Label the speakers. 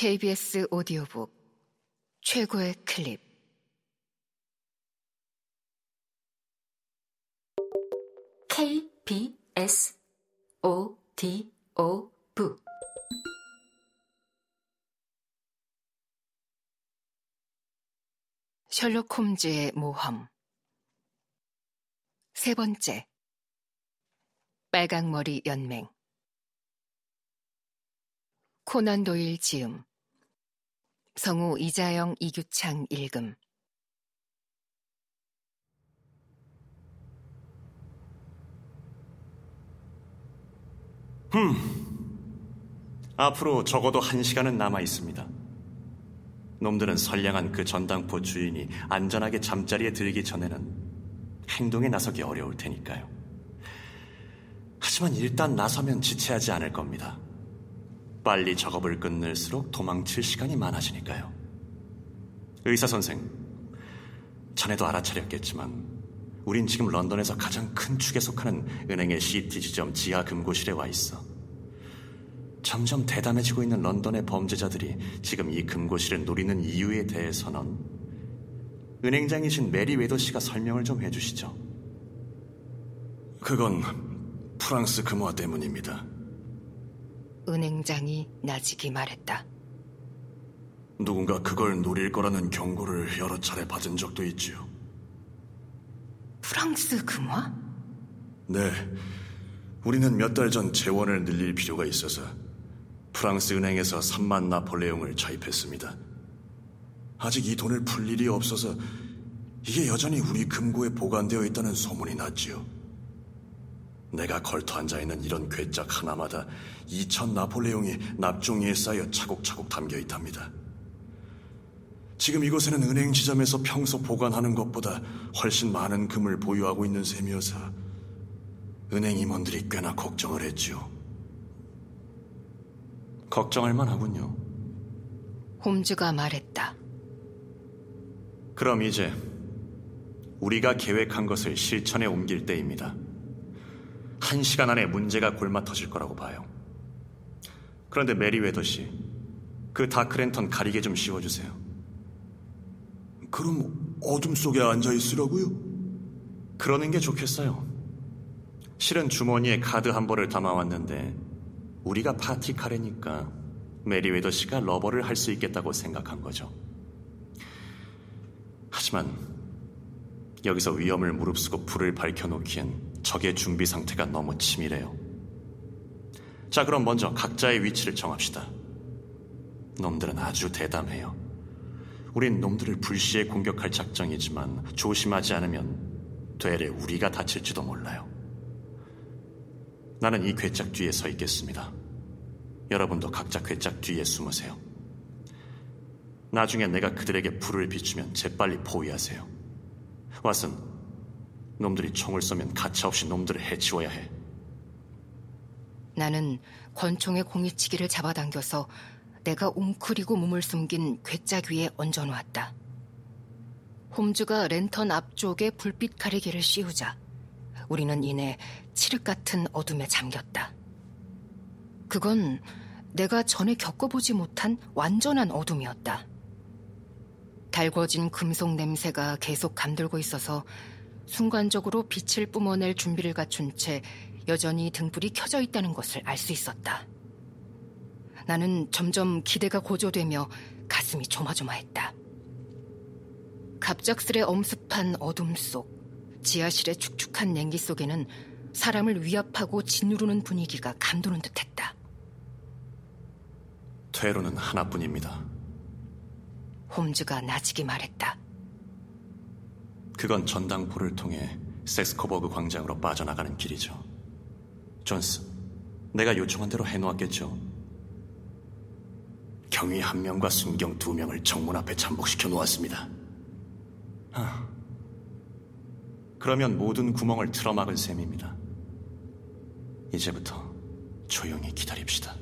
Speaker 1: KBS 오디오북 최고의 클립.
Speaker 2: KBS 오디오북.
Speaker 1: 셜록 홈즈의 모험. 세 번째. 빨강머리 연맹. 코난 도일 지음 성우 이자영 이규창 읽음
Speaker 3: 앞으로 적어도 한 시간은 남아 있습니다. 놈들은 선량한 그 전당포 주인이 안전하게 잠자리에 들기 전에는 행동에 나서기 어려울 테니까요. 하지만 일단 나서면 지체하지 않을 겁니다. 빨리 작업을 끝낼수록 도망칠 시간이 많아지니까요. 의사 선생, 전에도 알아차렸겠지만 우린 지금 런던에서 가장 큰 축에 속하는 은행의 시티 지점 지하 금고실에 와 있어. 점점 대담해지고 있는 런던의 범죄자들이 지금 이 금고실을 노리는 이유에 대해서는 은행장이신 메리 웨더 씨가 설명을 좀 해주시죠.
Speaker 4: 그건 프랑스 금화 때문입니다.
Speaker 1: 은행장이 나직이 말했다.
Speaker 4: 누군가 그걸 노릴 거라는 경고를 여러 차례 받은 적도 있지요.
Speaker 1: 프랑스 금화?
Speaker 4: 네. 우리는 몇 달 전 재원을 늘릴 필요가 있어서 프랑스 은행에서 3만 나폴레옹을 차입했습니다. 아직 이 돈을 풀 일이 없어서 이게 여전히 우리 금고에 보관되어 있다는 소문이 났지요. 내가 걸터 앉아 있는 이런 괴짝 하나마다 2천 나폴레옹이 납종이에 쌓여 차곡차곡 담겨 있답니다. 지금 이곳에는 은행 지점에서 평소 보관하는 것보다 훨씬 많은 금을 보유하고 있는 셈이어서 은행 임원들이 꽤나 걱정을 했지요.
Speaker 3: 걱정할 만하군요.
Speaker 1: 홈즈가 말했다.
Speaker 3: 그럼 이제 우리가 계획한 것을 실천에 옮길 때입니다. 한 시간 안에 문제가 곪아 터질 거라고 봐요. 그런데 메리 웨더 씨, 그 dark lantern 가리개 좀 씌워주세요.
Speaker 4: 그럼 어둠 속에 앉아 있으라고요?
Speaker 3: 그러는 게 좋겠어요. 실은 주머니에 카드 한 벌을 담아왔는데 우리가 partie carrée니까 메리 웨더 씨가 rubber를 할 수 있겠다고 생각한 거죠. 하지만 여기서 위험을 무릅쓰고 불을 밝혀놓기엔 적의 준비 상태가 너무 치밀해요. 자, 그럼 먼저 각자의 위치를 정합시다. 놈들은 아주 대담해요. 우린 놈들을 불시에 공격할 작정이지만 조심하지 않으면 되레 우리가 다칠지도 몰라요. 나는 이 괴짝 뒤에 서 있겠습니다. 여러분도 각자 괴짝 뒤에 숨으세요. 나중에 내가 그들에게 불을 비추면 재빨리 포위하세요. 왓슨, 놈들이 총을 쏘면 가차없이 놈들을 해치워야 해.
Speaker 1: 나는 권총의 공이치기를 잡아당겨서 내가 웅크리고 몸을 숨긴 괴짝 위에 얹어놓았다. 홈즈가 랜턴 앞쪽에 불빛 가리개를 씌우자 우리는 이내 칠흑 같은 어둠에 잠겼다. 그건 내가 전에 겪어보지 못한 완전한 어둠이었다. 달궈진 금속 냄새가 계속 감돌고 있어서 순간적으로 빛을 뿜어낼 준비를 갖춘 채 여전히 등불이 켜져 있다는 것을 알 수 있었다. 나는 점점 기대가 고조되며 가슴이 조마조마했다. 갑작스레 엄습한 어둠 속, 지하실의 축축한 냉기 속에는 사람을 위압하고 짓누르는 분위기가 감도는 듯했다.
Speaker 3: 퇴로는 하나뿐입니다.
Speaker 1: 홈즈가 나직이 말했다.
Speaker 3: 그건 전당포를 통해 섹스코버그 광장으로 빠져나가는 길이죠. 존스, 내가 요청한 대로 해놓았겠죠?
Speaker 4: 경위 한 명과 순경 두 명을 정문 앞에 잠복시켜 놓았습니다.
Speaker 3: 아, 그러면 모든 구멍을 틀어막은 셈입니다. 이제부터 조용히 기다립시다.